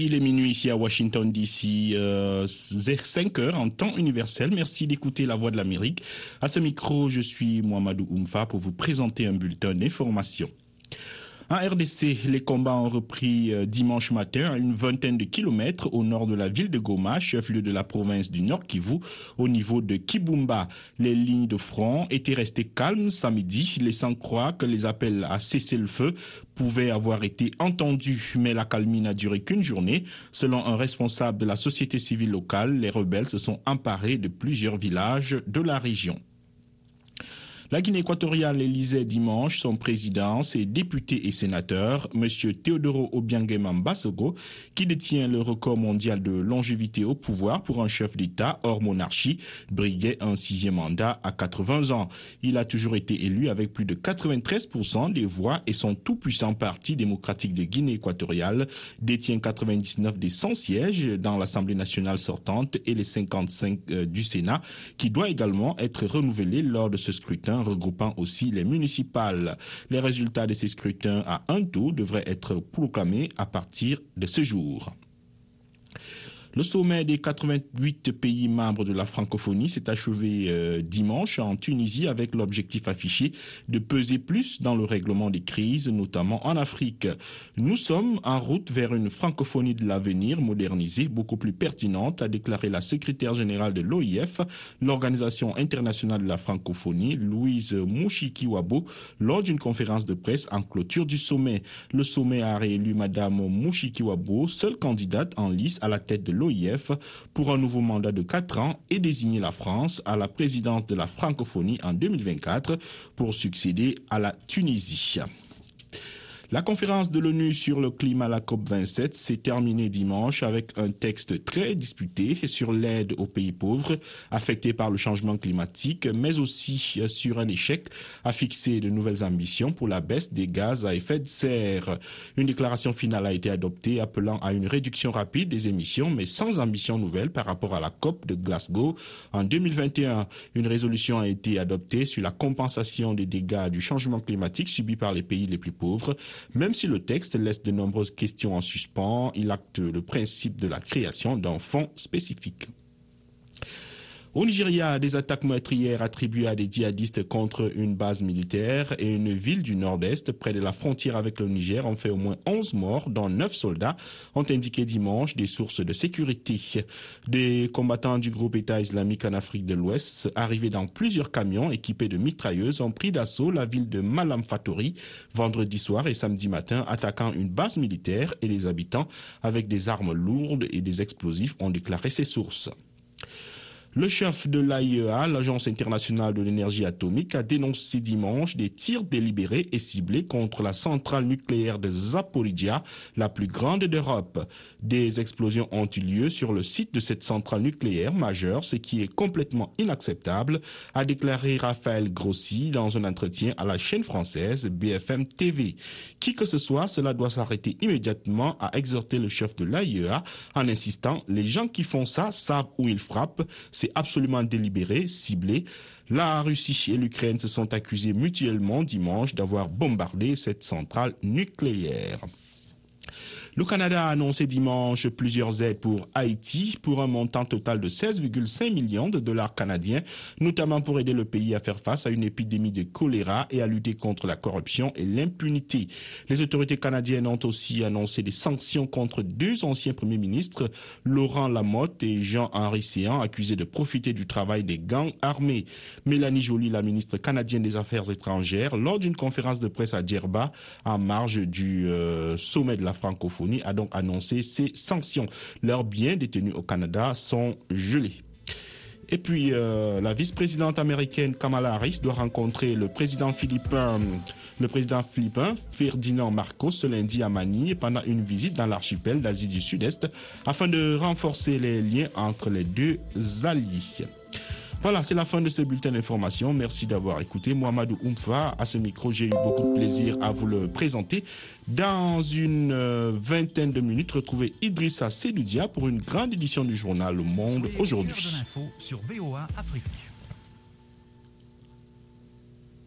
Il est minuit ici à Washington DC, euh, 5 heures en temps universel. Merci d'écouter la voix de l'Amérique. À ce micro, je suis Mohamedou Oumfa pour vous présenter un bulletin d'information. En RDC, les combats ont repris euh, dimanche matin à une vingtaine de kilomètres au nord de la ville de Goma, chef-lieu de la province du Nord Kivu, au niveau de Kibumba. Les lignes de front étaient restées calmes samedi, laissant croire que les appels à cesser le feu pouvaient avoir été entendus, mais la calmie n'a duré qu'une journée. Selon un responsable de la société civile locale, les rebelles se sont emparés de plusieurs villages de la région. La Guinée équatoriale élisait dimanche son président, ses députés et sénateurs, M. Teodoro Obiangema Mbasogo, qui détient le record mondial de longévité au pouvoir pour un chef d'État hors monarchie, briguait un sixième mandat à 80 ans. Il a toujours été élu avec plus de 93% des voix et son tout-puissant parti démocratique de Guinée équatoriale détient 99 des 100 sièges dans l'Assemblée nationale sortante et les 55 euh, du Sénat, qui doit également être renouvelé lors de ce scrutin regroupant aussi les municipales. Les résultats de ces scrutins à un tour devraient être proclamés à partir de ce jour. Le sommet des 88 pays membres de la francophonie s'est achevé euh, dimanche en Tunisie avec l'objectif affiché de peser plus dans le règlement des crises, notamment en Afrique. Nous sommes en route vers une francophonie de l'avenir modernisée, beaucoup plus pertinente, a déclaré la secrétaire générale de l'OIF, l'Organisation internationale de la francophonie, Louise Mouchikiwabo, lors d'une conférence de presse en clôture du sommet. Le sommet a réélu Madame Mouchikiwabo, seule candidate en lice à la tête de l'OIF pour un nouveau mandat de 4 ans et désigner la France à la présidence de la francophonie en 2024 pour succéder à la Tunisie. La conférence de l'ONU sur le climat, la COP27, s'est terminée dimanche avec un texte très disputé sur l'aide aux pays pauvres affectés par le changement climatique, mais aussi sur un échec à fixer de nouvelles ambitions pour la baisse des gaz à effet de serre. Une déclaration finale a été adoptée appelant à une réduction rapide des émissions, mais sans ambition nouvelle par rapport à la COP de Glasgow en 2021. Une résolution a été adoptée sur la compensation des dégâts du changement climatique subis par les pays les plus pauvres. Même si le texte laisse de nombreuses questions en suspens, il acte le principe de la création d'un fonds spécifique. Au Nigeria, des attaques meurtrières attribuées à des djihadistes contre une base militaire et une ville du nord-est près de la frontière avec le Niger ont fait au moins 11 morts, dont 9 soldats, ont indiqué dimanche des sources de sécurité. Des combattants du groupe État islamique en Afrique de l'Ouest, arrivés dans plusieurs camions équipés de mitrailleuses, ont pris d'assaut la ville de Malam Fatori vendredi soir et samedi matin, attaquant une base militaire et les habitants avec des armes lourdes et des explosifs, ont déclaré ces sources. Le chef de l'AIEA, l'Agence internationale de l'énergie atomique, a dénoncé dimanche des tirs délibérés et ciblés contre la centrale nucléaire de Zaporizhia, la plus grande d'Europe. Des explosions ont eu lieu sur le site de cette centrale nucléaire majeure, ce qui est complètement inacceptable, a déclaré Raphaël Grossi dans un entretien à la chaîne française BFM TV. Qui que ce soit, cela doit s'arrêter immédiatement, a exhorté le chef de l'AIEA en insistant, les gens qui font ça savent où ils frappent, c'est absolument délibéré, ciblé. La Russie et l'Ukraine se sont accusés mutuellement dimanche d'avoir bombardé cette centrale nucléaire. Le Canada a annoncé dimanche plusieurs aides pour Haïti pour un montant total de 16,5 millions de dollars canadiens, notamment pour aider le pays à faire face à une épidémie de choléra et à lutter contre la corruption et l'impunité. Les autorités canadiennes ont aussi annoncé des sanctions contre deux anciens premiers ministres, Laurent Lamotte et Jean-Henri Séan, accusés de profiter du travail des gangs armés. Mélanie Joly, la ministre canadienne des Affaires étrangères, lors d'une conférence de presse à Djerba, en marge du euh, sommet de la francophonie, a donc annoncé ces sanctions. Leurs biens détenus au Canada sont gelés. Et puis, euh, la vice-présidente américaine Kamala Harris doit rencontrer le président philippin, le président philippin Ferdinand Marcos ce lundi à Manille pendant une visite dans l'archipel d'Asie du Sud-Est afin de renforcer les liens entre les deux alliés. Voilà, c'est la fin de ce bulletin d'information. Merci d'avoir écouté. Mohamedou Oumfa, à ce micro, j'ai eu beaucoup de plaisir à vous le présenter. Dans une euh, vingtaine de minutes, retrouvez Idrissa Sedoudia pour une grande édition du journal Le Monde aujourd'hui. sur VOA Afrique.